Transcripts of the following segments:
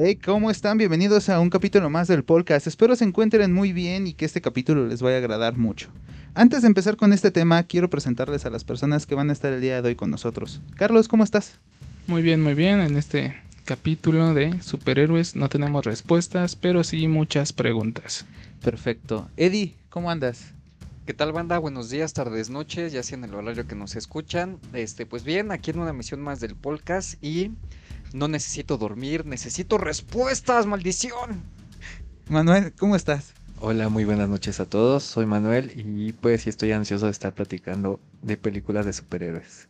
Hey, ¿cómo están? Bienvenidos a un capítulo más del podcast. Espero se encuentren muy bien y que este capítulo les vaya a agradar mucho. Antes de empezar con este tema, quiero presentarles a las personas que van a estar el día de hoy con nosotros. Carlos, ¿cómo estás? Muy bien, muy bien. En este capítulo de superhéroes no tenemos respuestas, pero sí muchas preguntas. Perfecto. Eddie, ¿cómo andas? ¿Qué tal banda? Buenos días, tardes, noches, ya sea en el horario que nos escuchan. Este, pues bien, aquí en una misión más del podcast y no necesito dormir, necesito respuestas, maldición. Manuel, ¿cómo estás? Hola, muy buenas noches a todos. Soy Manuel y pues sí estoy ansioso de estar platicando de películas de superhéroes.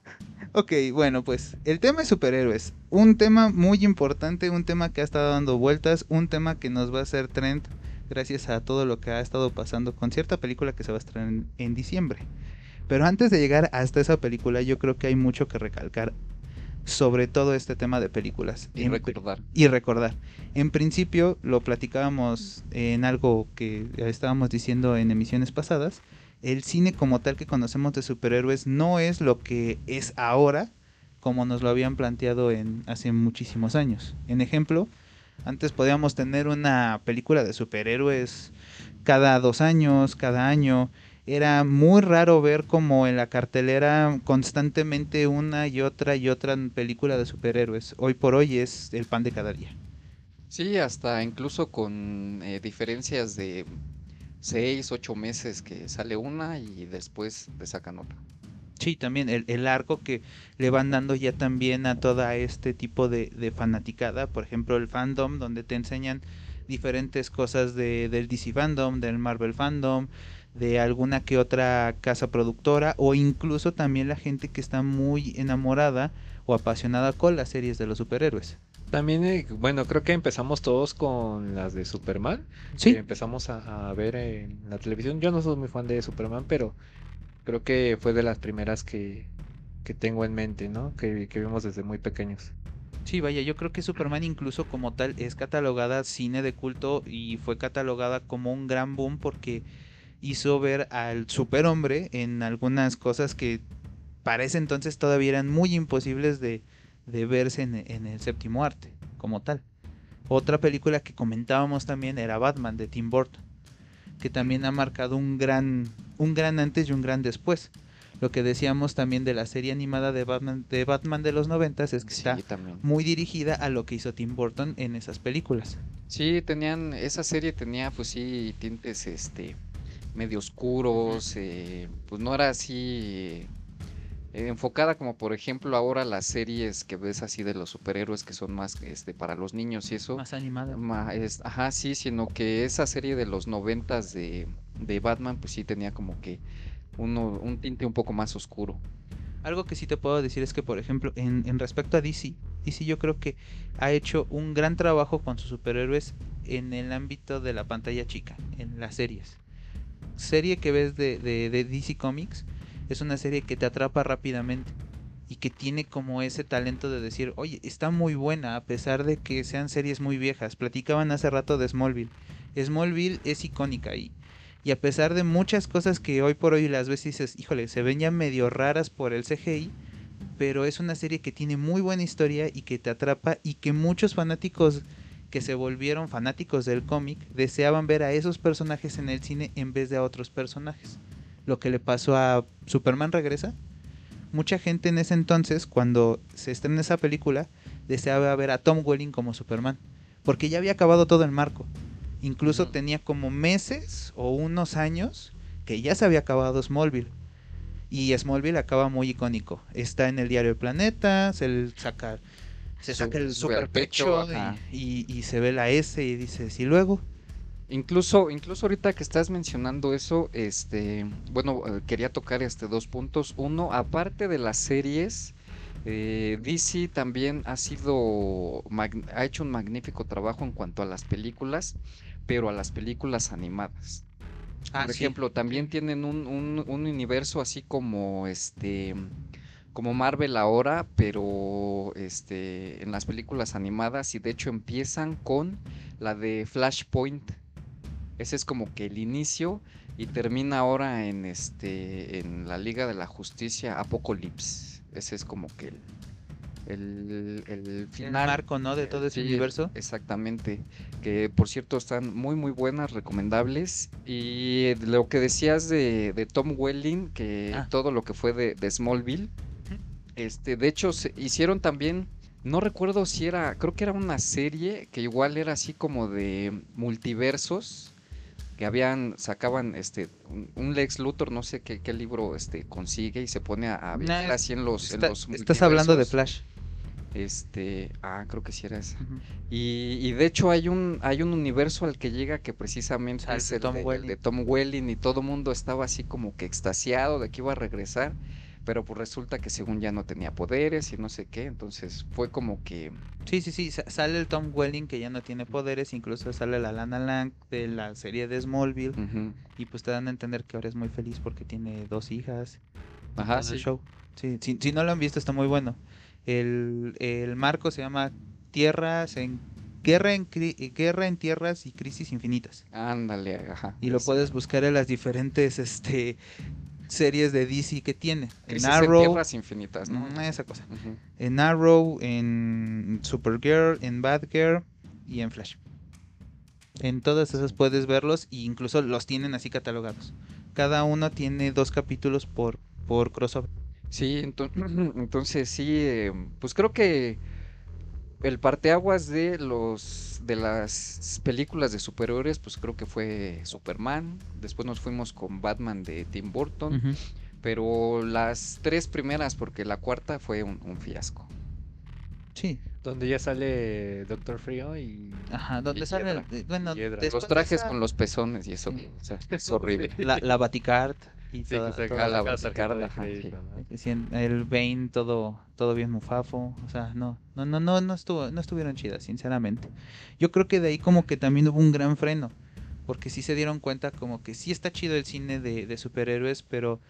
Ok, bueno, pues el tema es superhéroes. Un tema muy importante, un tema que ha estado dando vueltas, un tema que nos va a hacer trend gracias a todo lo que ha estado pasando con cierta película que se va a estrenar en, en diciembre. Pero antes de llegar hasta esa película, yo creo que hay mucho que recalcar sobre todo este tema de películas. Y recordar. Y recordar. En principio lo platicábamos en algo que estábamos diciendo en emisiones pasadas. El cine como tal que conocemos de superhéroes no es lo que es ahora, como nos lo habían planteado en hace muchísimos años. En ejemplo, antes podíamos tener una película de superhéroes cada dos años, cada año era muy raro ver como en la cartelera constantemente una y otra y otra película de superhéroes. Hoy por hoy es el pan de cada día. Sí, hasta incluso con eh, diferencias de seis, ocho meses que sale una y después te sacan otra. Sí, también el, el, arco que le van dando ya también a toda este tipo de, de fanaticada. Por ejemplo, el fandom, donde te enseñan diferentes cosas de, del DC fandom, del Marvel fandom, de alguna que otra casa productora o incluso también la gente que está muy enamorada o apasionada con las series de los superhéroes. También, eh, bueno, creo que empezamos todos con las de Superman. Sí. empezamos a, a, ver en la televisión. Yo no soy muy fan de Superman, pero creo que fue de las primeras que, que tengo en mente, ¿no? Que, que vimos desde muy pequeños. Sí, vaya, yo creo que Superman incluso como tal es catalogada cine de culto y fue catalogada como un gran boom porque hizo ver al superhombre en algunas cosas que para ese entonces todavía eran muy imposibles de, de verse en, en, el séptimo arte, como tal. Otra película que comentábamos también era Batman de Tim Burton, que también ha marcado un gran, un gran antes y un gran después. Lo que decíamos también de la serie animada de Batman de, Batman de los noventas es que sí, está también. muy dirigida a lo que hizo Tim Burton en esas películas. Sí, tenían, esa serie tenía pues sí tintes este medio oscuros, eh, pues no era así eh, enfocada como por ejemplo ahora las series que ves así de los superhéroes que son más este para los niños y eso. Más animada. Es, ajá, sí, sino que esa serie de los noventas de, de Batman pues sí tenía como que uno, un tinte un poco más oscuro. Algo que sí te puedo decir es que, por ejemplo, en, en, respecto a DC, DC yo creo que ha hecho un gran trabajo con sus superhéroes en el ámbito de la pantalla chica, en las series serie que ves de, de, de, DC Comics es una serie que te atrapa rápidamente y que tiene como ese talento de decir, oye, está muy buena a pesar de que sean series muy viejas. Platicaban hace rato de Smallville. Smallville es icónica y, y a pesar de muchas cosas que hoy por hoy las y dices, híjole, se ven ya medio raras por el CGI, pero es una serie que tiene muy buena historia y que te atrapa y que muchos fanáticos que se volvieron fanáticos del cómic deseaban ver a esos personajes en el cine en vez de a otros personajes. Lo que le pasó a Superman Regresa. Mucha gente en ese entonces, cuando se estrena esa película, deseaba ver a Tom Welling como Superman, porque ya había acabado todo el marco. Incluso tenía como meses o unos años que ya se había acabado Smallville. Y Smallville acaba muy icónico. Está en el diario El Planeta, se saca se saca el super pecho, y, y, y, se ve la S y dices, ¿y luego? Incluso, incluso ahorita que estás mencionando eso, este, bueno, quería tocar este dos puntos. Uno, aparte de las series, eh, DC también ha sido, ha hecho un magnífico trabajo en cuanto a las películas, pero a las películas animadas. Ah, Por ejemplo, sí. también tienen un, un, un universo así como este como Marvel ahora, pero este en las películas animadas y de hecho empiezan con la de Flashpoint. Ese es como que el inicio y termina ahora en este en la Liga de la Justicia Apocalypse. Ese es como que el, el, el El final. marco, ¿no? De todo ese Sí, universo. Exactamente. Que por cierto están muy muy buenas, recomendables. Y lo que decías de, de Tom Welling, que Ah. todo lo que fue de, de Smallville. Este, de hecho, se hicieron también. No recuerdo si era, creo que era una serie que igual era así como de multiversos. Que habían, sacaban este, un, un Lex Luthor, no sé qué, qué libro este, consigue y se pone a, a Nah, viajar así en los, en Está- los estás hablando de. Flash. Este, ah, creo que sí era esa. Y, y de hecho hay un, hay un universo al que llega que precisamente es el Tom de, el de Tom Welling y todo el mundo estaba así como que extasiado de que iba a regresar, pero pues resulta que según ya no tenía poderes y no sé qué, entonces fue como que... Sí, sí, sí. sa- Sale el Tom Welling que ya no tiene poderes. Incluso sale la Lana Lang de la serie de Smallville. Y pues te dan a entender que ahora es muy feliz porque tiene dos hijas. Ajá, el sí. show. Sí, si, si no lo han visto, está muy bueno. El, el marco se llama Tierras en. Guerra en, Guerra en Tierras y Crisis Infinitas. Ándale, ajá. Y lo puedes buscar en las diferentes este, series de DC que tiene. Crisis En en Arrow. Tierras Infinitas, ¿no? mm, esa cosa. En Arrow, en Supergirl, en Batgirl y en Flash. En todas esas puedes verlos e incluso los tienen así catalogados. Cada uno tiene dos capítulos por, por crossover. Sí, ento- entonces sí, eh, pues creo que el parteaguas de los de las películas de superhéroes, pues creo que fue Superman. Después nos fuimos con Batman de Tim Burton, pero las tres primeras, porque la cuarta fue un, un fiasco. Sí. Donde ya sale Doctor Frío y Ajá, donde Y sale. Hiedra. Bueno, Los trajes esa, con los pezones y eso, o sea, es horrible. La, la Baticard y Sí, toda- el Bane todo todo bien mufafo, o sea, no, no, no, no, no estuvo, no estuvieron chidas, sinceramente. Yo creo que de ahí como que también hubo un gran freno, porque sí se dieron cuenta como que sí está chido el cine de, de superhéroes, pero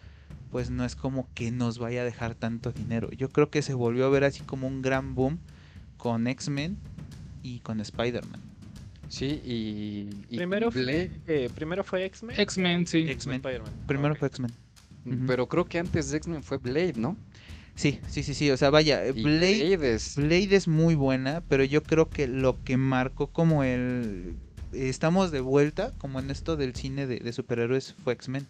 pues no es como que nos vaya a dejar tanto dinero. Yo creo que se volvió a ver así como un gran boom con X-Men y con Spider-Man. Sí, y, y Primero Blade, fue, eh, primero fue X-Men. X-Men, sí. X-Men. Spider-Man. Primero fue X-Men. Pero creo que antes de X-Men fue Blade, ¿no? Sí, sí, sí, sí, o sea, vaya, Blade Blade es- Blade es muy buena, pero yo creo que lo que marcó como el... Estamos de vuelta, como en esto del cine de, de superhéroes, fue X-Men.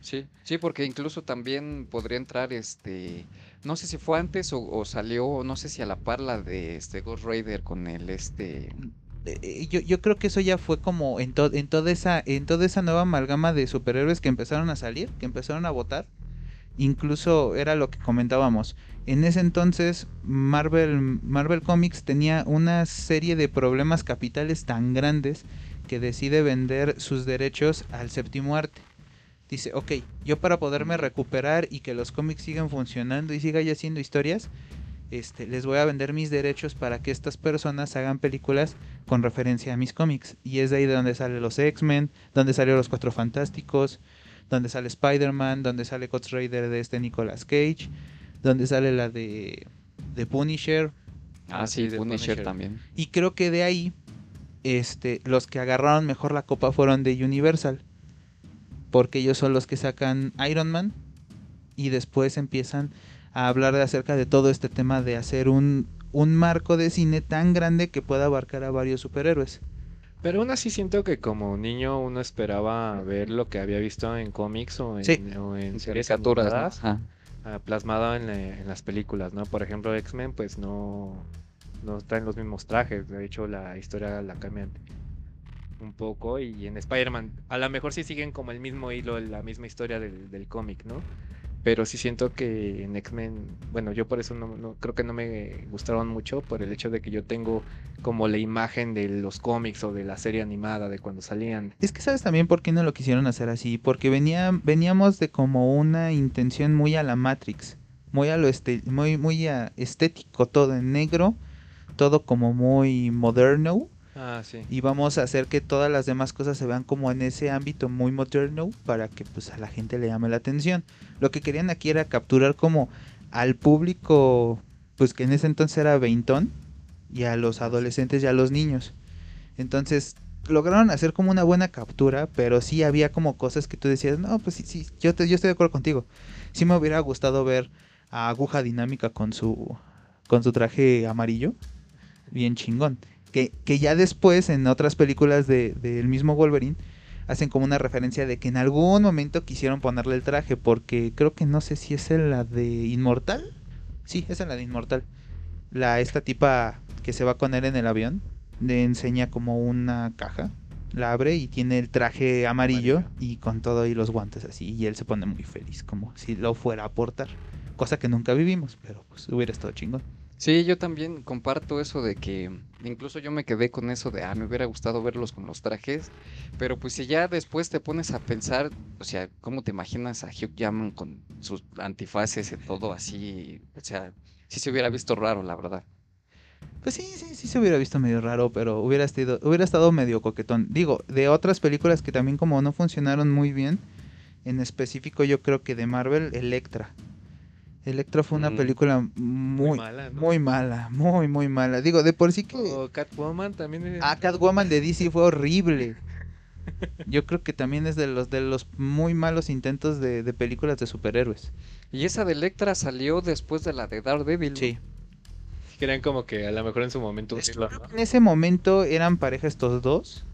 Sí, sí, porque incluso también podría entrar este, no sé si fue antes o, o salió, no sé si a la par la de este Ghost Rider con el este, yo, yo creo que eso ya fue como en, en, toda esa, en toda esa nueva amalgama de superhéroes que empezaron a salir, que empezaron a votar. Incluso era lo que comentábamos. En ese entonces Marvel, Marvel Comics tenía una serie de problemas capitales tan grandes que decide vender sus derechos al séptimo arte. Dice, ok, yo para poderme recuperar y que los cómics sigan funcionando y siga ya haciendo historias, este, les voy a vender mis derechos para que estas personas hagan películas con referencia a mis cómics. Y es de ahí de donde salen los X-Men, donde salieron los Cuatro Fantásticos, donde sale Spider-Man, donde sale Ghost Rider de este Nicolas Cage, donde sale la de, de Punisher. ah, Ah, sí, sí, de Punisher, Punisher. también. Y creo que de ahí, este, los que agarraron mejor la copa fueron de Universal. Porque ellos son los que sacan Iron Man. Y después empiezan a hablar de acerca de todo este tema de hacer un, un marco de cine tan grande que pueda abarcar a varios superhéroes. Pero aún así siento que como niño uno esperaba ver lo que había visto en cómics o en, Sí. o en En series caricaturas, ah, plasmado en, la- en las películas, ¿no? Por ejemplo, X-Men pues no, no traen los mismos trajes, de hecho la historia la cambian un poco y en Spider-Man a lo mejor sí siguen como el mismo hilo, la misma historia del, del cómic, ¿no? Pero sí siento que en X-Men, bueno, yo por eso no, no- creo que no me gustaron mucho por el hecho de que yo tengo como la imagen de los cómics o de la serie animada de cuando salían. Es que sabes también por qué no lo quisieron hacer así, porque venía, veníamos de como una intención muy a la Matrix, muy a lo este, muy, muy a estético, todo en negro, todo como muy moderno, Ah, y vamos a hacer que todas las demás cosas se vean como en ese ámbito muy moderno para que pues a la gente le llame la atención. Lo que querían aquí era capturar como al público, pues que en ese entonces era veintón, y a los adolescentes y a los niños. Entonces lograron hacer como una buena captura, pero sí había como cosas que tú decías, no, pues sí, sí, yo, te- yo estoy de acuerdo contigo. Sí me hubiera gustado ver a Aguja Dinámica con su con su traje amarillo. Bien chingón. Que, que ya después, en otras películas de- del mismo Wolverine, hacen como una referencia de que en algún momento quisieron ponerle el traje. Porque creo que no sé si es en la de Inmortal. Sí, es en la de Inmortal. La, esta tipa que se va con él en el avión le enseña como una caja. La abre y tiene el traje amarillo, Amarillo. y con todo y los guantes así. Y él se pone muy feliz, como si lo fuera a aportar. Cosa que nunca vivimos, pero pues hubiera estado chingón. Sí, yo también comparto eso de que incluso yo me quedé con eso de, ah, me hubiera gustado verlos con los trajes, pero pues si ya después te pones a pensar, o sea, ¿cómo te imaginas a Hugh Jackman con sus antifaces y todo así? O sea, sí se hubiera visto raro, la verdad. Pues sí, sí, sí se hubiera visto medio raro, pero hubiera estado, hubiera estado medio coquetón. Digo, de otras películas que también como no funcionaron muy bien, en específico yo creo que de Marvel, Electra. Electra fue una Mm. película muy, mala, ¿no? muy mala, muy, muy mala. Digo, de por sí que... O Catwoman también. es- Ah, Catwoman de DC fue horrible. Yo creo que también es de los de los muy malos intentos de, de películas de superhéroes. Y esa de Electra salió después de la de Daredevil. Sí. Querían como que a lo mejor en su momento ¿no? En ese momento eran pareja estos dos.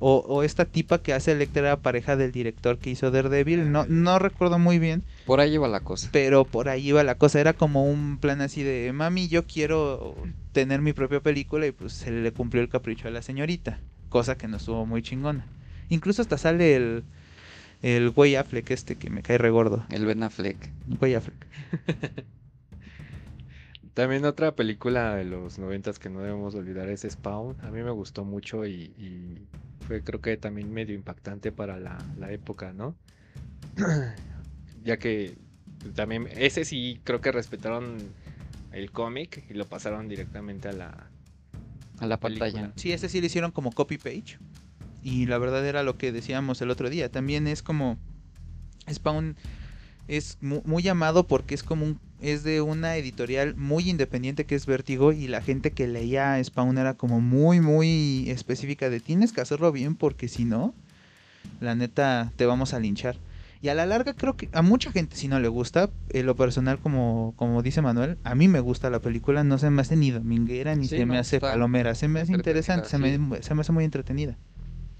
O, o esta tipa que hace Electra era pareja del director que hizo Daredevil. No, no recuerdo muy bien. Por ahí iba la cosa. Pero por ahí iba la cosa. Era como un plan así de mami, yo quiero tener mi propia película. Y pues se le cumplió el capricho a la señorita. Cosa que no estuvo muy chingona. Incluso hasta sale el. El güey Affleck este que me cae regordo. El Ben Affleck. Güey Affleck. También otra película de los noventas que no debemos olvidar es Spawn. A mí me gustó mucho y, y fue creo que también medio impactante para la, la época, ¿no? ya que también ese sí creo que respetaron el cómic y lo pasaron directamente a la A la película. pantalla. Sí, ese sí le hicieron como copy page. Y la verdad era lo que decíamos el otro día. También es como. Spawn es mu- muy, llamado porque es como un. Es de una editorial muy independiente que es Vértigo. Y la gente que leía Spawn era como muy, muy específica de tienes que hacerlo bien porque si no, la neta te vamos a linchar. Y a la larga creo que a mucha gente si no le gusta, en lo personal como, como dice Manuel, a mí me gusta la película, no se me hace ni dominguera ni Sí, se me hace palomera, se me hace interesante, se, me, se me hace muy entretenida.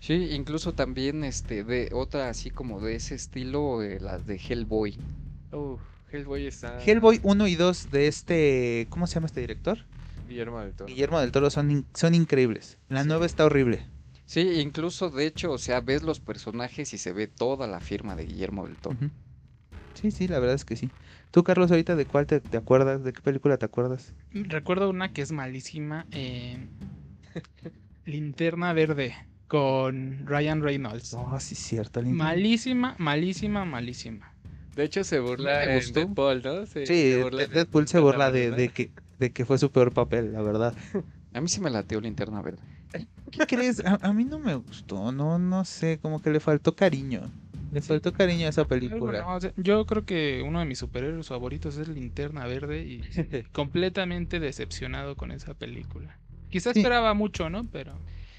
Sí, incluso también este de otra así como de ese estilo, eh, las de Hellboy. Uf, Hellboy está Hellboy 1 y 2 de este, ¿cómo se llama este director? Guillermo del Toro. Guillermo del Toro son, in- son increíbles. La Sí. nueva está horrible. Sí, incluso de hecho, o sea, ves los personajes y se ve toda la firma de Guillermo del Toro. Sí, sí, la verdad es que sí. Tú, Carlos, ahorita de cuál te, te acuerdas, de qué película te acuerdas? Recuerdo una que es malísima. eh, Linterna Verde con Ryan Reynolds. Oh, sí, cierto. Lin- Malísima, malísima, malísima. De hecho se burla gustó. Deadpool, ¿no? Se- Sí, se burla de- Deadpool se Linterna burla de, de que, de que fue su peor papel, la verdad. A mí sí me lateó Linterna Verde. ¿Qué crees? A, a mí no me gustó, no, no sé, como que le faltó cariño. Le faltó cariño a esa película. No, o sea, yo creo que uno de mis superhéroes favoritos es Linterna Verde y completamente decepcionado con esa película. Quizás Sí. esperaba mucho, ¿no? Pero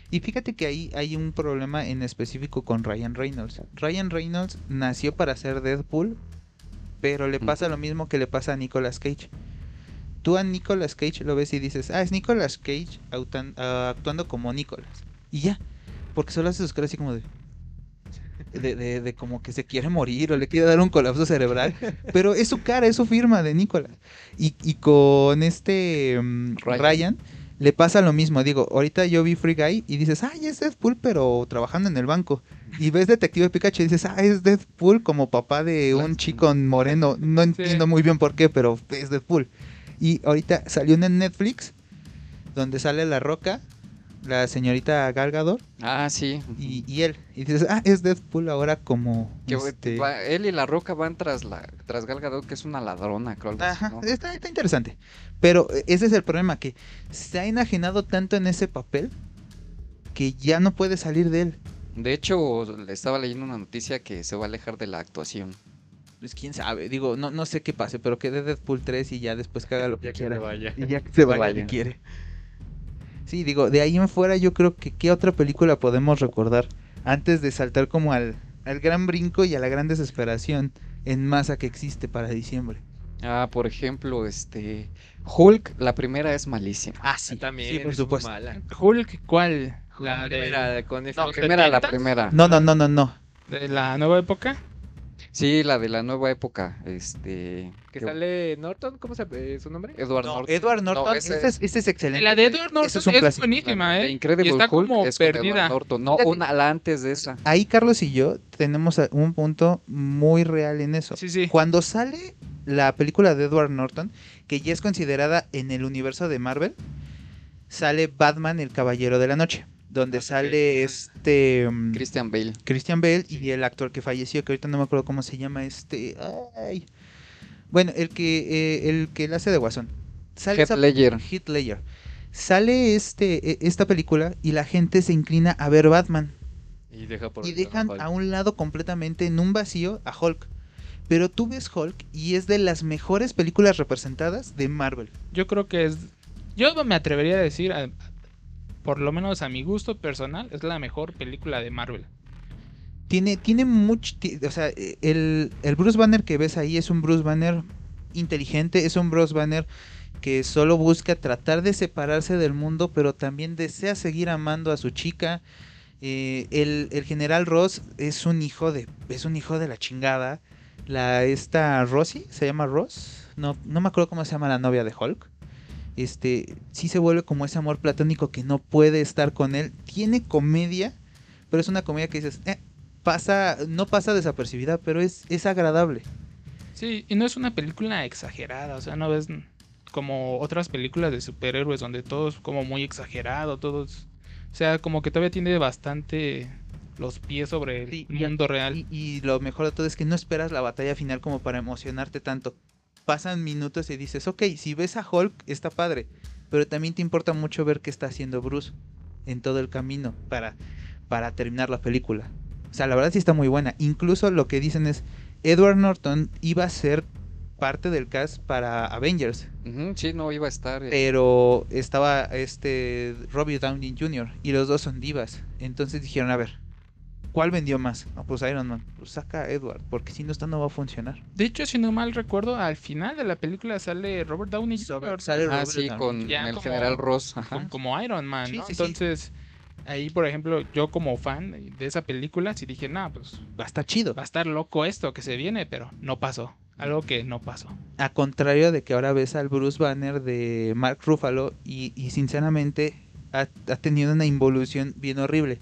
Y fíjate que ahí hay un problema en específico con Ryan Reynolds. Ryan Reynolds nació para ser Deadpool, pero le pasa lo mismo que le pasa a Nicolas Cage. Tú a Nicolas Cage lo ves y dices, ah, es Nicolas Cage ah, actuando como Nicolas. Y ya, porque solo hace sus caras así como de... De, de- de como que se quiere morir o le quiere dar un colapso cerebral. Pero es su cara, es su firma de Nicolas. Y, y con este mm, Ryan. Ryan le pasa lo mismo. Digo, ahorita yo vi Free Guy y dices, ay, es Deadpool, pero trabajando en el banco. Y ves Detective Pikachu y dices, ah, es Deadpool como papá de un chico moreno. No entiendo muy bien por qué, pero es Deadpool. Y ahorita salió en Netflix, donde sale La Roca, la señorita Gal Gadot Ah, sí. y, y él. Y dices, ah, es Deadpool ahora como... Que este, va- él y la Roca van tras la tras Gal Gadot, que es una ladrona, creo Ajá, ¿no? está, está interesante. Pero eh, ese es el problema, que se ha enajenado tanto en ese papel que ya no puede salir de él. De hecho, le estaba leyendo una noticia que se va a alejar de la actuación. Pues quién sabe, digo, no, no sé qué pase, pero que de Deadpool 3 y ya después que haga lo que Ya que quiera. se vaya. Y ya que se vaya, vaya. quiere. Sí, digo, de ahí en fuera yo creo que qué otra película podemos recordar antes de saltar como al, al gran brinco y a la gran desesperación en masa que existe para diciembre. Ah, por ejemplo, este Hulk, la primera es malísima. Ah, sí. También, sí, por es muy supuesto. mala. Hulk, ¿cuál? La La de, primera, con No, primera, la 70s? primera. No, no, no, no, no. de la nueva época. Sí, la de la nueva época, este que que- sale Norton, ¿cómo se llama su nombre? Edward No, Norton. Edward Norton, ese- ese, es, es excelente. La de Edward Norton es, es un clásico. buenísima, ¿eh? Incredible y está Hulk como es perdida. Norton. No, una la antes de esa. Ahí Carlos y yo tenemos un punto muy real en eso. Sí, sí. Cuando sale la película de Edward Norton, que ya es considerada en el universo de Marvel, sale Batman el Caballero de la Noche, donde Ah, sale este mm, Christian Bale. Christian Bale y el actor que falleció, que ahorita no me acuerdo cómo se llama este, ay. Bueno, el que eh, el que hace de Guasón. Sale Heath esa- Ledger. Heath Ledger. Sale este e- esta película y la gente se inclina a ver Batman Y, deja por y el lado dejan Hulk. a un lado completamente en un vacío a Hulk. Pero tú ves Hulk y es de las mejores películas representadas de Marvel. Yo creo que es. Yo me atrevería a decir, a- por lo menos a mi gusto personal, es la mejor película de Marvel. Tiene, tiene mucho. O sea, eh, el, el Bruce Banner que ves ahí es un Bruce Banner inteligente, es un Bruce Banner que solo busca tratar de separarse del mundo, pero también desea seguir amando a su chica. Eh, el, el general Ross es un hijo de. es un hijo de la chingada. La esta Rosie, se llama Ross. No, no me acuerdo cómo se llama la novia de Hulk. Este, sí se vuelve como ese amor platónico que no puede estar con él. Tiene comedia, pero es una comedia que dices, eh, pasa, no pasa desapercibida, pero es, es agradable. Sí, y no es una película exagerada, o sea, no ves como otras películas de superhéroes donde todo es como muy exagerado, todo es- O sea, como que todavía tiene bastante los pies sobre el Sí, y- mundo real. Y, y lo mejor de todo es que no esperas la batalla final como para emocionarte tanto. Pasan minutos y dices, ok, si ves a Hulk está padre, pero también te importa mucho ver qué está haciendo Bruce en todo el camino para, para terminar la película. O sea, la verdad sí está muy buena. Incluso lo que dicen es, Edward Norton iba a ser parte del cast para Avengers, sí, no iba a estar. eh, pero estaba este Robbie Downey Jr. y los dos son divas. Entonces dijeron, a ver, ¿cuál vendió más? Ah, pues Iron Man. Pues saca a Edward, porque si no esta no va a funcionar. De hecho, si no mal recuerdo, al final de la película sale Robert Downey Jr. Sale ah, Robert sí, Downey con. Ya el como- general Ross. Ajá. como Iron Man, Sí, ¿no? sí, sí. Entonces, ahí, por ejemplo, yo como fan de esa película, sí dije, no, pues Va a estar chido. va a estar loco esto que se viene, pero no pasó. Algo que no pasó. A contrario de que ahora ves al Bruce Banner de Mark Ruffalo y, y sinceramente ha, ha tenido una involución bien horrible.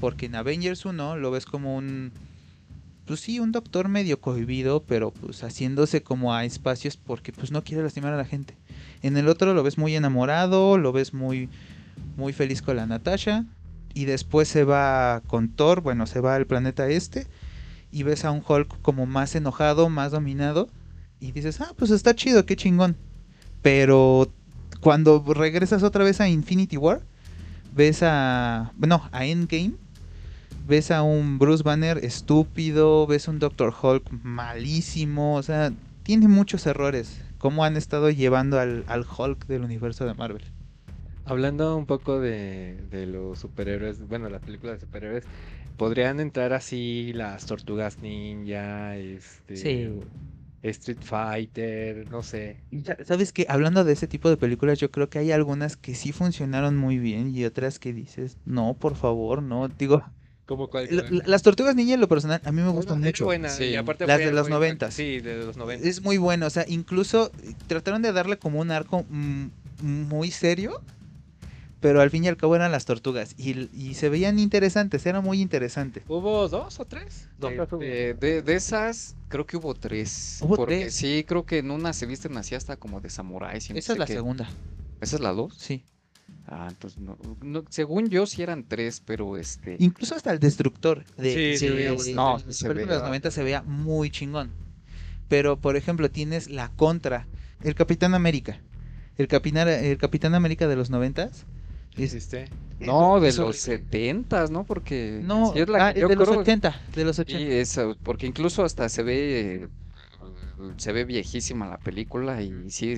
Porque en Avengers 1 lo ves como un... Pues sí, un doctor medio cohibido, pero pues haciéndose como a espacios porque pues no quiere lastimar a la gente. En el otro lo ves muy enamorado, lo ves muy, muy feliz con la Natasha. Y después se va con Thor, bueno, se va al planeta este. Y ves a un Hulk como más enojado, más dominado. Y dices, ah, pues está chido, qué chingón. Pero cuando regresas otra vez a Infinity War, ves a. No, a Endgame. Ves a un Bruce Banner estúpido. Ves a un Doctor Hulk malísimo. O sea, tiene muchos errores. Cómo han estado llevando al, al Hulk del universo de Marvel. Hablando un poco de, de los superhéroes, bueno, las películas de superhéroes, podrían entrar así las Tortugas Ninja, este, Street Fighter, no sé. ¿Sabes que Hablando de ese tipo de películas, yo creo que hay algunas que sí funcionaron muy bien y otras que dices, no, por favor, no. Digo, Las tortugas ninja en lo personal a mí me Bueno, gustan es mucho. buena, Sí. y aparte Las de los 90s. Sí, de los 90. Es muy bueno, o sea, incluso eh, trataron de darle como un arco mm, muy serio, pero al fin y al cabo eran las tortugas y, y se veían interesantes, era muy interesante. ¿Hubo dos o tres? Dos. Este, de, de esas, creo que hubo tres. Hubo porque tres. sí, creo que en una se visten así hasta como de samuráis. no Esa es la qué. segunda, ¿Esa es la dos? sí. Ah, entonces no, no- según yo sí eran tres, pero este. Incluso hasta el destructor de, Sí, sí, de- sí, de no, se los veía. 90 se veía muy chingón. Pero por ejemplo, tienes la contra, el Capitán América. El Capitán, el Capitán América de los 90 ¿Hiciste? No, de los setentas, ¿no? Porque No, sí es la ah, yo de los creo- 80, de los Sí, 80. esa, porque incluso hasta se ve, se ve viejísima la película y sí,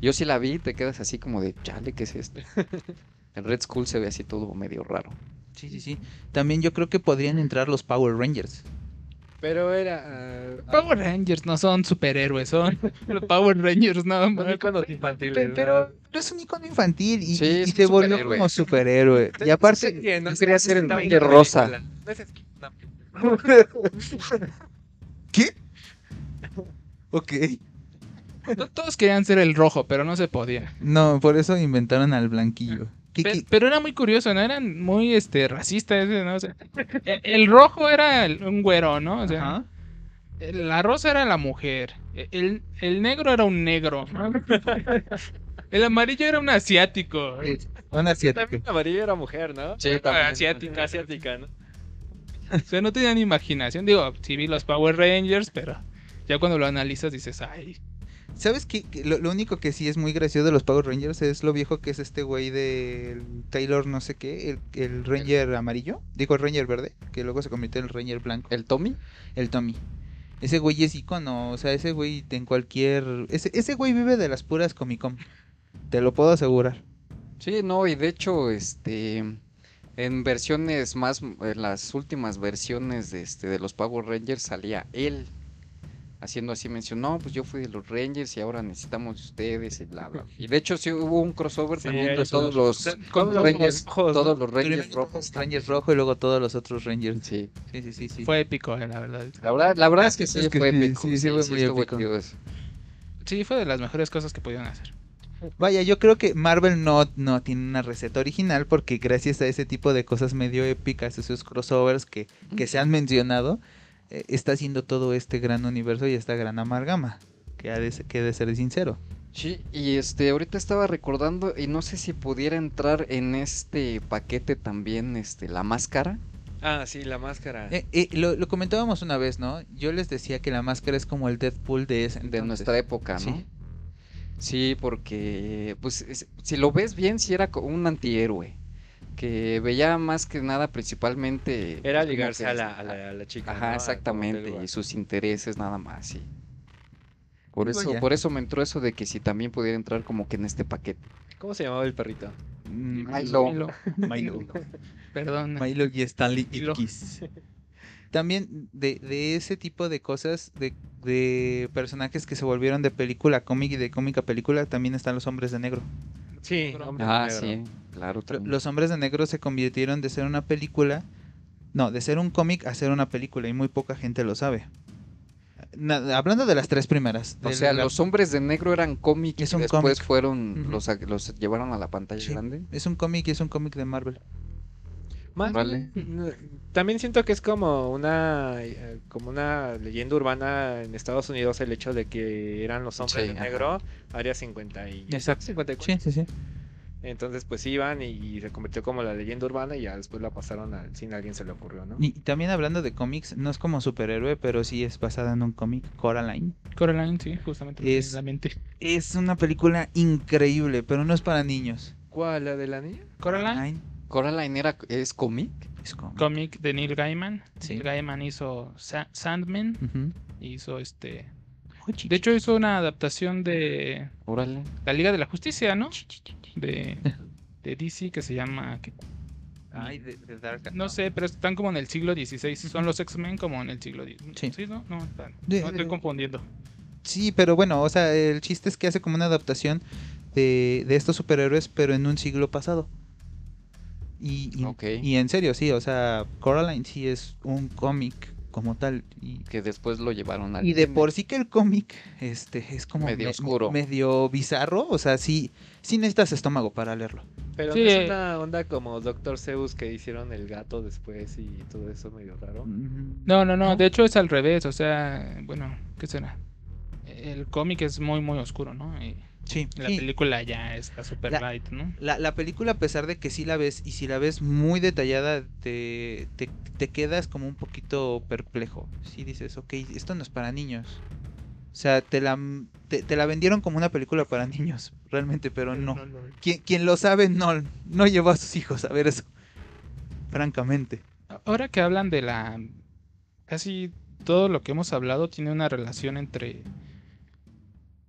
yo sí la vi, te quedas así como de, chale, ¿qué es esto? En Red School se ve así todo medio raro. Sí, sí, sí. También yo creo que podrían entrar los Power Rangers. Pero era. ah, Power Rangers no son superhéroes, son los Power Rangers nada ah, más. iconos infantiles. Pero, pero es un icono infantil y, Sí, y se volvió como superhéroe. Y aparte, Sí, no, quería ser el en rosa. no. ¿qué? Ok. To- Todos querían ser el rojo, pero no se podía. No, por eso inventaron al blanquillo. ¿Qué- Pe- qué- Pero era muy curioso, ¿no? Eran muy este racistas, ¿no? O sea, e- el rojo era el- un güero, ¿no? O sea, Ajá. la rosa era la mujer. e- El, el negro era un negro. El amarillo era un asiático. Un asiático. También la amarilla era mujer, ¿no? Sí, también. asiática. Asiática, ¿no? O sea, no tenían imaginación. Digo, sí vi los Power Rangers, pero ya cuando lo analizas dices, ay, ¿Sabes qué? Que Lo, lo único que sí es muy gracioso de los Power Rangers es lo viejo que es este güey de Taylor no sé qué, el, el Ranger amarillo, digo el Ranger verde, que luego se convirtió en el Ranger blanco, ¿El Tommy? el Tommy. Ese güey es icono, o sea, ese güey en cualquier... Ese, ese güey vive de las puras Comic Con, te lo puedo asegurar. Sí, no, y de hecho, este, en versiones más, en las últimas versiones de, este, de los Power Rangers salía él haciendo así mención, no, pues yo fui de los Rangers y ahora necesitamos de ustedes y bla, bla. Y de hecho sí hubo un crossover Sí, también de todos los, todos los Rangers, rojos, todos los Rangers rojos. Rangers rojo y luego todos los otros Rangers. Sí, Sí, sí, sí, sí. fue épico, eh, la verdad. la verdad, la verdad es que sí Es que fue sí, épico. sí, sí fue muy épico. Sí, fue de las mejores cosas que pudieron hacer. Vaya, yo creo que Marvel no, no tiene una receta original porque gracias a ese tipo de cosas medio épicas, esos crossovers que, que se han mencionado, eh, está haciendo todo este gran universo y esta gran amalgama, que ha de, que de ser sincero. Sí, y este, ahorita estaba recordando y no sé si pudiera entrar en este paquete también, este, la máscara. Ah, sí, la máscara. Eh, eh, lo, lo comentábamos una vez, ¿no? Yo les decía que la máscara es como el Deadpool de ese de nuestra época, ¿no? Sí. Sí, porque pues es- si lo ves bien, sí era un antihéroe que veía más que nada principalmente Era pues, ligarse a la, a la, a la chica. Ajá, exactamente, y sus intereses nada más, sí. Por Y eso, por eso me entró eso de que si también pudiera entrar como que en este paquete. ¿Cómo se llamaba el perrito? Mm, Milo. Milo, Milo. perdón. Milo y Stanley Milo. Ipkiss. También de, de ese tipo de cosas, de, de personajes que se volvieron de película a cómic y de cómic a película, también están los hombres de negro. Sí, Ah, negro. sí, claro. También. Los hombres de negro se convirtieron de ser una película, no, de ser un cómic a ser una película y muy poca gente lo sabe. Na- hablando de las tres primeras. O sea, la- los hombres de negro eran cómics y después cómic. fueron, los, los llevaron a la pantalla Sí. grande. Es un cómic y es un cómic de Marvel. Más Vale. bien, También siento que es como una eh, como una leyenda urbana en Estados Unidos el hecho de que eran los hombres Sí, de ajá. negro, área 50 y Exacto. 54. Sí, sí, sí. Entonces pues iban y se convirtió como la leyenda urbana y ya después la pasaron al cine, a alguien se le ocurrió, ¿no? Y también hablando de cómics, no es como superhéroe, pero sí es basada en un cómic, Coraline. Coraline, sí, justamente. Es-. Es una película increíble, pero no es para niños. ¿Cuál? ¿La de la niña? Coraline, Coraline era, es cómic. es cómic. cómic de Neil Gaiman. Sí. Neil Gaiman hizo Sa- Sandman, Ujú. hizo este... De hecho hizo una adaptación de Órale. la Liga de la Justicia, ¿no? De, de DC que se llama... Ay, de, de Dark No sé, pero están como en el siglo XVI. Son los X-Men como en el siglo XVI. Sí. ¿no? No, están- De- no estoy de- confundiendo. Sí, pero bueno, o sea, el chiste es que hace como una adaptación de, de estos superhéroes, pero en un siglo pasado. Y, y, en serio, sí, o sea, Coraline sí es un cómic como tal. Y, Que después lo llevaron al y de por sí que el cómic este, es como Medio me- oscuro. medio bizarro, o sea, sí, sí necesitas estómago para leerlo. Pero Sí, no es una onda como Doctor Zeus que hicieron el gato después y todo eso medio raro. Mm, No, no, no, ¿No? de hecho es al revés, o sea, bueno, ¿qué será? El cómic es muy, muy oscuro, ¿no? Y Sí, la sí. película ya está super La- light, ¿no? La, la película, a pesar de que sí la ves y si la ves muy detallada, te, te, te quedas como un poquito perplejo. Si dices, ok, esto no es para niños. O sea, te la, te, te la vendieron como una película para niños, realmente, pero no. Quien, quien lo sabe no, no llevó a sus hijos a ver eso. Francamente. Ahora que hablan de la... Casi todo lo que hemos hablado tiene una relación entre...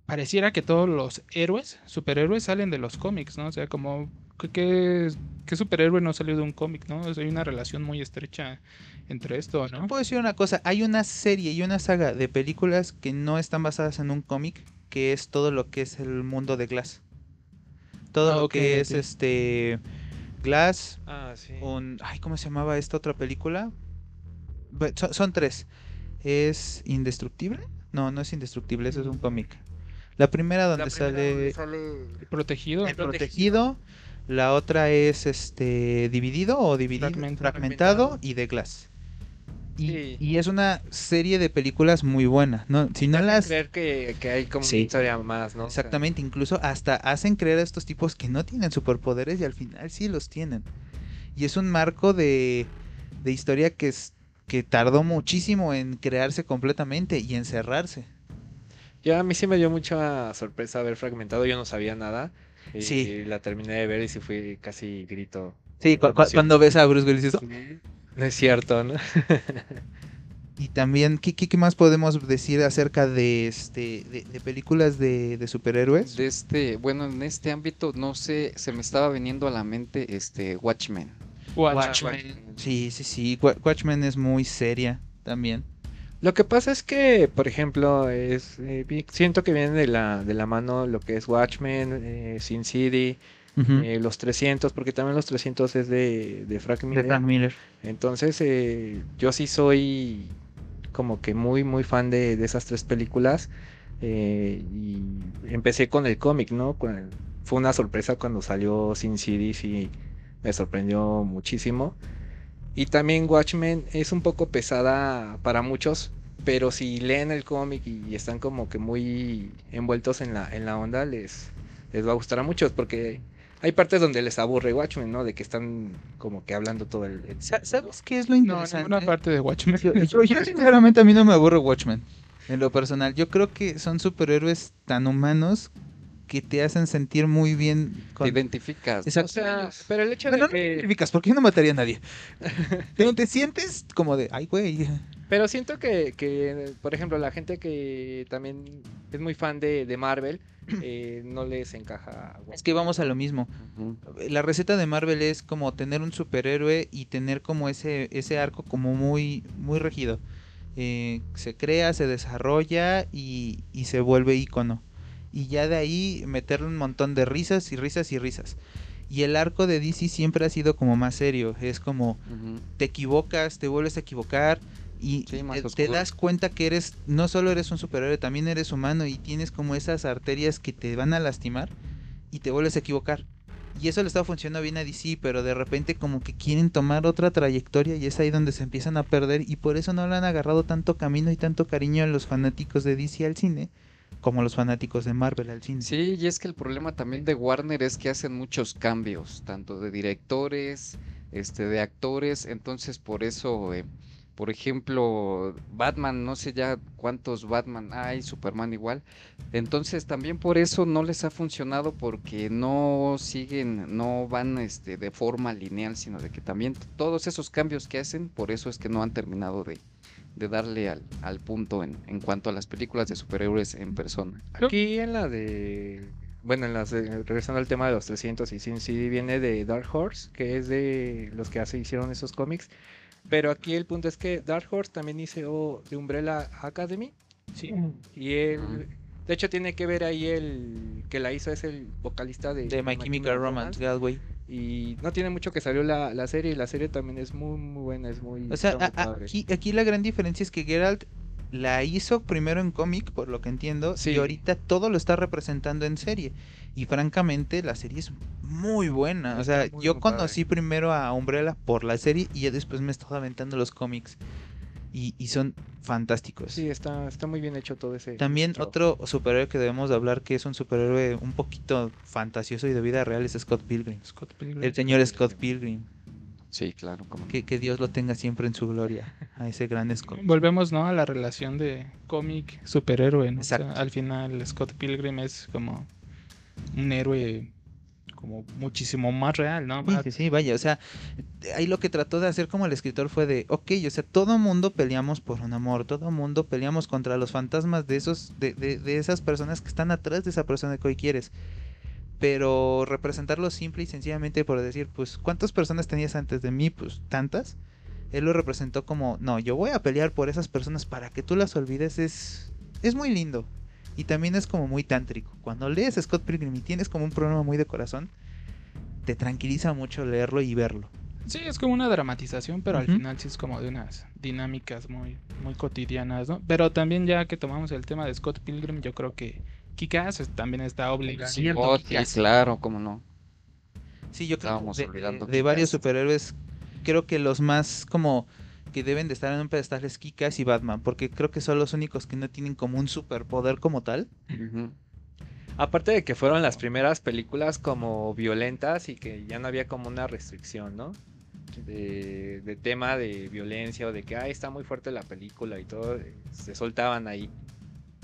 Pareciera que todos los héroes, superhéroes, salen de los cómics, ¿no? O sea, como ¿qué, qué, qué superhéroe no salió de un cómic, no? O sea, hay una relación muy estrecha entre esto, ¿no? Puedo decir una cosa, hay una serie y una saga de películas que no están basadas en un cómic, que es todo lo que es el mundo de Glass. Todo Ah, lo que es este Glass, Ah, sí. un ay, ¿cómo se llamaba esta otra película? Son, son tres. ¿Es Indestructible? No, no es Indestructible, eso es un cómic. La primera donde sale Protegido. El protegido. La otra es este dividido o dividido, Fragmentado. fragmentado, y de Glass. Y, Sí. y es una serie de películas muy buena. No, si no Hacen las creer que, que hay como Sí. una historia más, ¿no? O sea, exactamente, incluso hasta hacen creer a estos tipos que no tienen superpoderes y al final sí los tienen. Y es un marco de, de historia que es que tardó muchísimo en crearse completamente y en cerrarse. Ya a mí sí me dio mucha sorpresa ver fragmentado, yo no sabía nada. Y Sí. la terminé de ver y sí fui casi grito. Sí, cu- cu- Emoción. cuando ves a Bruce Willis "Oh". No es cierto, ¿no? Y también, ¿qué, qué, qué más podemos decir acerca de este de, de películas de, de superhéroes? De este, bueno, en este ámbito, no sé, se me estaba viniendo a la mente este Watchmen. Watchmen. Sí, sí, sí. Wa- Watchmen es muy seria también. Lo que pasa es que, por ejemplo, es eh, siento que viene de la, de la mano lo que es Watchmen, eh, Sin City, eh, los 300, porque también los 300 es de, de Frank de Miller. Frank Miller. Entonces, eh, yo sí soy como que muy, muy fan de, de esas tres películas. y empecé con el cómic, ¿no? Fue una sorpresa cuando salió Sin City, sí, me sorprendió muchísimo. Y también Watchmen es un poco pesada para muchos, pero si leen el cómic y están como que muy envueltos en la, en la onda, les, les va a gustar a muchos, porque hay partes donde les aburre Watchmen, ¿no? De que están como que hablando todo el... el- Sa- ¿Sabes qué es lo No, interesante? ninguna parte de Watchmen. Yo, yo- yo sinceramente a mí no me aburre Watchmen. En lo personal, yo creo que son superhéroes tan humanos que te hacen sentir muy bien Te con... identificas. Exacto. O sea, pero el hecho de no te que... identificas, porque yo no mataría a nadie. Pero te sientes como de, ay, güey. Pero siento que, que, por ejemplo, la gente que también es muy fan de, de Marvel, eh, no les encaja. Es que vamos a lo mismo. La receta de Marvel es como tener un superhéroe y tener como ese, ese arco como muy, muy regido. Eh, se crea, se desarrolla y, y se vuelve icono. Y ya de ahí meterle un montón de risas y risas y risas. Y el arco de DC siempre ha sido como más serio. Es como te equivocas, te vuelves a equivocar y Sí, te, das cuenta que eres, no solo eres un superhéroe, también eres humano y tienes como esas arterias que te van a lastimar y te vuelves a equivocar. Y eso le está funcionando bien a DC, pero de repente como que quieren tomar otra trayectoria y es ahí donde se empiezan a perder y por eso no le han agarrado tanto camino y tanto cariño a los fanáticos de DC al cine como los fanáticos de Marvel al cine. Sí, y es que el problema también de Warner es que hacen muchos cambios, tanto de directores, este, de actores, entonces por eso, eh, por ejemplo, Batman, no sé ya cuántos Batman hay, Superman igual, entonces también por eso no les ha funcionado porque no siguen, no van este, de forma lineal, sino de que también todos esos cambios que hacen, por eso es que no han terminado de, de darle al, al punto en, en cuanto a las películas de superhéroes en persona. Aquí en la de... Bueno, en las de- regresando al tema de los 300 y Sin City viene de Dark Horse, que es de los que hace, hicieron esos cómics. Pero aquí el punto es que Dark Horse también hizo de Umbrella Academy. Sí. Y él. De hecho, tiene que ver ahí el que la hizo es el vocalista de, De My Chemical Romance, Galway. Y no tiene mucho que salió la, la serie. Y la serie también es muy, muy buena. Es muy. O sea, a- muy aquí, aquí la gran diferencia es que Geralt la hizo primero en cómic, por lo que entiendo, Sí. y ahorita todo lo está representando en serie. Y francamente, la serie es muy buena. O sea, muy, yo conocí primero a Umbrella por la serie y ya después me estaba aventando los cómics. Y, y son fantásticos. Sí, está, está muy bien hecho todo ese. También trabajo. otro superhéroe que debemos de hablar que es un superhéroe un poquito fantasioso y de vida real es Scott Pilgrim. Scott Pilgrim. El señor Scott Pilgrim. Sí, claro, como Que, que Dios lo tenga siempre en su gloria. A ese gran Scott. Volvemos, ¿no? A la relación de cómic superhéroe, ¿no? O sea, Exacto. al final Scott Pilgrim es como un héroe como muchísimo más real, ¿no? Sí, sí, vaya, o sea, ahí lo que trató de hacer como el escritor fue de, ok, o sea, todo mundo peleamos por un amor, todo mundo peleamos contra los fantasmas de esos, de, de, de esas personas que están atrás de esa persona que hoy quieres. pero representarlo simple y sencillamente por decir, pues, ¿cuántas personas tenías antes de mí? Pues tantas. Él lo representó como, no, yo voy a pelear por esas personas para que tú las olvides, es, es muy lindo. Y también es como muy tántrico. Cuando lees Scott Pilgrim y tienes como un problema muy de corazón, te tranquiliza mucho leerlo y verlo. Sí, es como una dramatización, pero al final sí es como de unas dinámicas muy, muy cotidianas, ¿no? Pero también ya que tomamos el tema de Scott Pilgrim, yo creo que Kikas también está obligado. Sí, oh, sí, claro, cómo no. Sí, yo creo Estábamos que de, olvidando de varios superhéroes, creo que los más como que deben de estar en un pedestal es Kikas y Batman, porque creo que son los únicos que no tienen como un superpoder como tal. Aparte de que fueron las primeras películas como violentas y que ya no había como una restricción, ¿no? De, de tema de violencia o de que, ay, está muy fuerte la película y todo, eh, se soltaban ahí.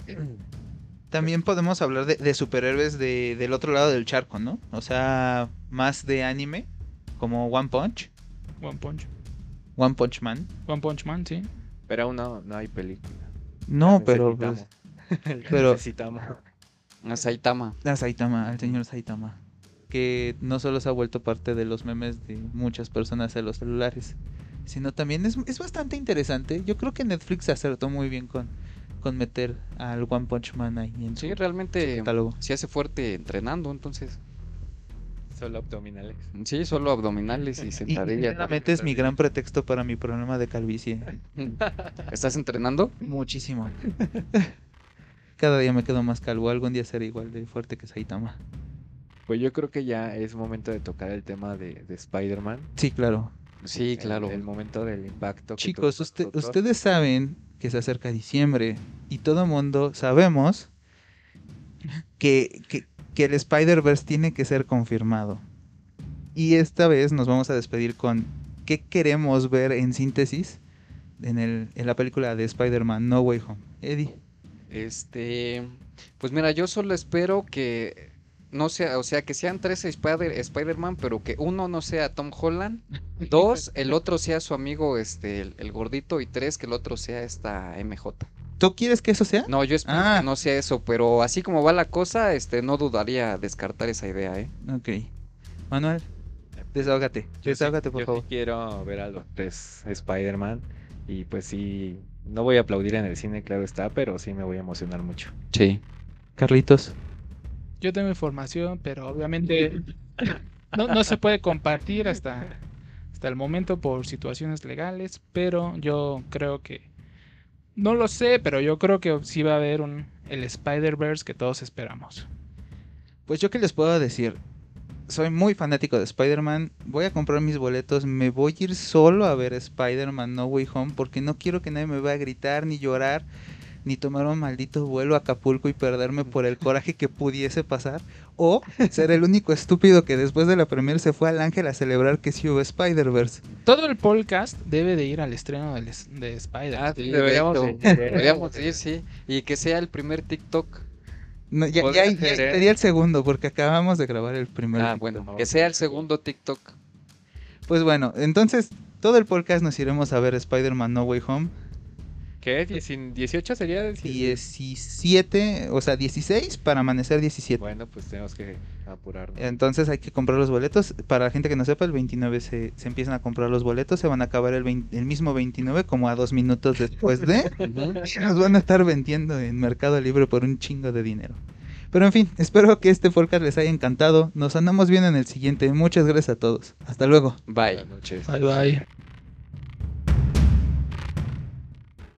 También podemos hablar de, de superhéroes de, del otro lado del charco, ¿no? O sea, más de anime, como One Punch, One Punch. One Punch Man. One Punch Man, sí. Pero aún no, no hay película. No, pero Necesitamos. pues, pero- Necesitamos. A Saitama. a Saitama, al señor Saitama, que no solo se ha vuelto parte de los memes de muchas personas en los celulares, sino también es, es bastante interesante. Yo creo que Netflix acertó muy bien con, con meter al One Punch Man ahí en su Sí, realmente catálogo. se hace fuerte entrenando, entonces. Solo abdominales. Sí, solo abdominales y Y, y sentadillas. sinceramente es mi gran pretexto para mi problema de calvicie. ¿Estás entrenando? Muchísimo. Cada día me quedo más calvo. Algún día seré igual de fuerte que Saitama. Pues yo creo que ya es momento de tocar el tema de, de Spider-Man. Sí, claro. Sí, El- claro. El, momento del impacto. Chicos, usted- ustedes saben que se acerca diciembre y todo mundo sabemos que, que, que el Spider-Verse tiene que ser confirmado. Y esta vez nos vamos a despedir con qué queremos ver en síntesis en, el, en la película de Spider-Man No Way Home. Eddie. Este, pues mira, yo solo espero que no sea, o sea, que sean tres Spider, Spider-Man, pero que uno no sea Tom Holland, dos, el otro sea su amigo, este, el, el gordito, y tres, que el otro sea esta MJ. ¿Tú quieres que eso sea? No, yo espero Ah. que no sea eso, pero así como va la cosa, este, no dudaría descartar esa idea, ¿eh? Ok. Manuel, desahógate. Yo sí- Desahógate, por yo sí favor. quiero ver a los tres Spider-Man. Y pues sí, no voy a aplaudir en el cine, claro está, pero sí me voy a emocionar mucho. Sí. Carlitos. Yo tengo información, pero obviamente no, no se puede compartir hasta, hasta el momento por situaciones legales, pero yo creo que... No lo sé, pero yo creo que sí va a haber un, el Spider-Verse que todos esperamos. Pues yo qué les puedo decir. Soy muy fanático de Spider-Man. Voy a comprar mis boletos. Me voy a ir solo a ver Spider-Man No Way Home porque no quiero que nadie me vaya a gritar ni llorar ni tomar un maldito vuelo a Acapulco y perderme por el coraje que pudiese pasar o ser el único estúpido que después de la premier se fue al Ángel a celebrar que sí hubo Spider-Verse. Todo el podcast debe de ir al estreno de Spider. Ah, sí, deberíamos ir, sí. Y que sea el primer TikTok. No, ya, ¿eh? sería el segundo porque acabamos de grabar el primero. Ah, bueno, que sea el segundo TikTok. Pues bueno, entonces todo el podcast nos iremos a ver Spider-Man No Way Home. ¿Qué? ¿Diecin- ¿18 sería? Sí. 17, o sea, 16 para amanecer 17. Bueno, pues tenemos que apurarnos. Entonces hay que comprar los boletos. Para la gente que no sepa, el 29 se, se empiezan a comprar los boletos. Se van a acabar el, 20 el mismo 29 como a dos minutos después de. y los van a estar vendiendo en Mercado Libre por un chingo de dinero. Pero en fin, espero que este podcast les haya encantado. Nos andamos viendo en el siguiente. Muchas gracias a todos. Hasta luego. Bye. Buenas noches. Bye bye.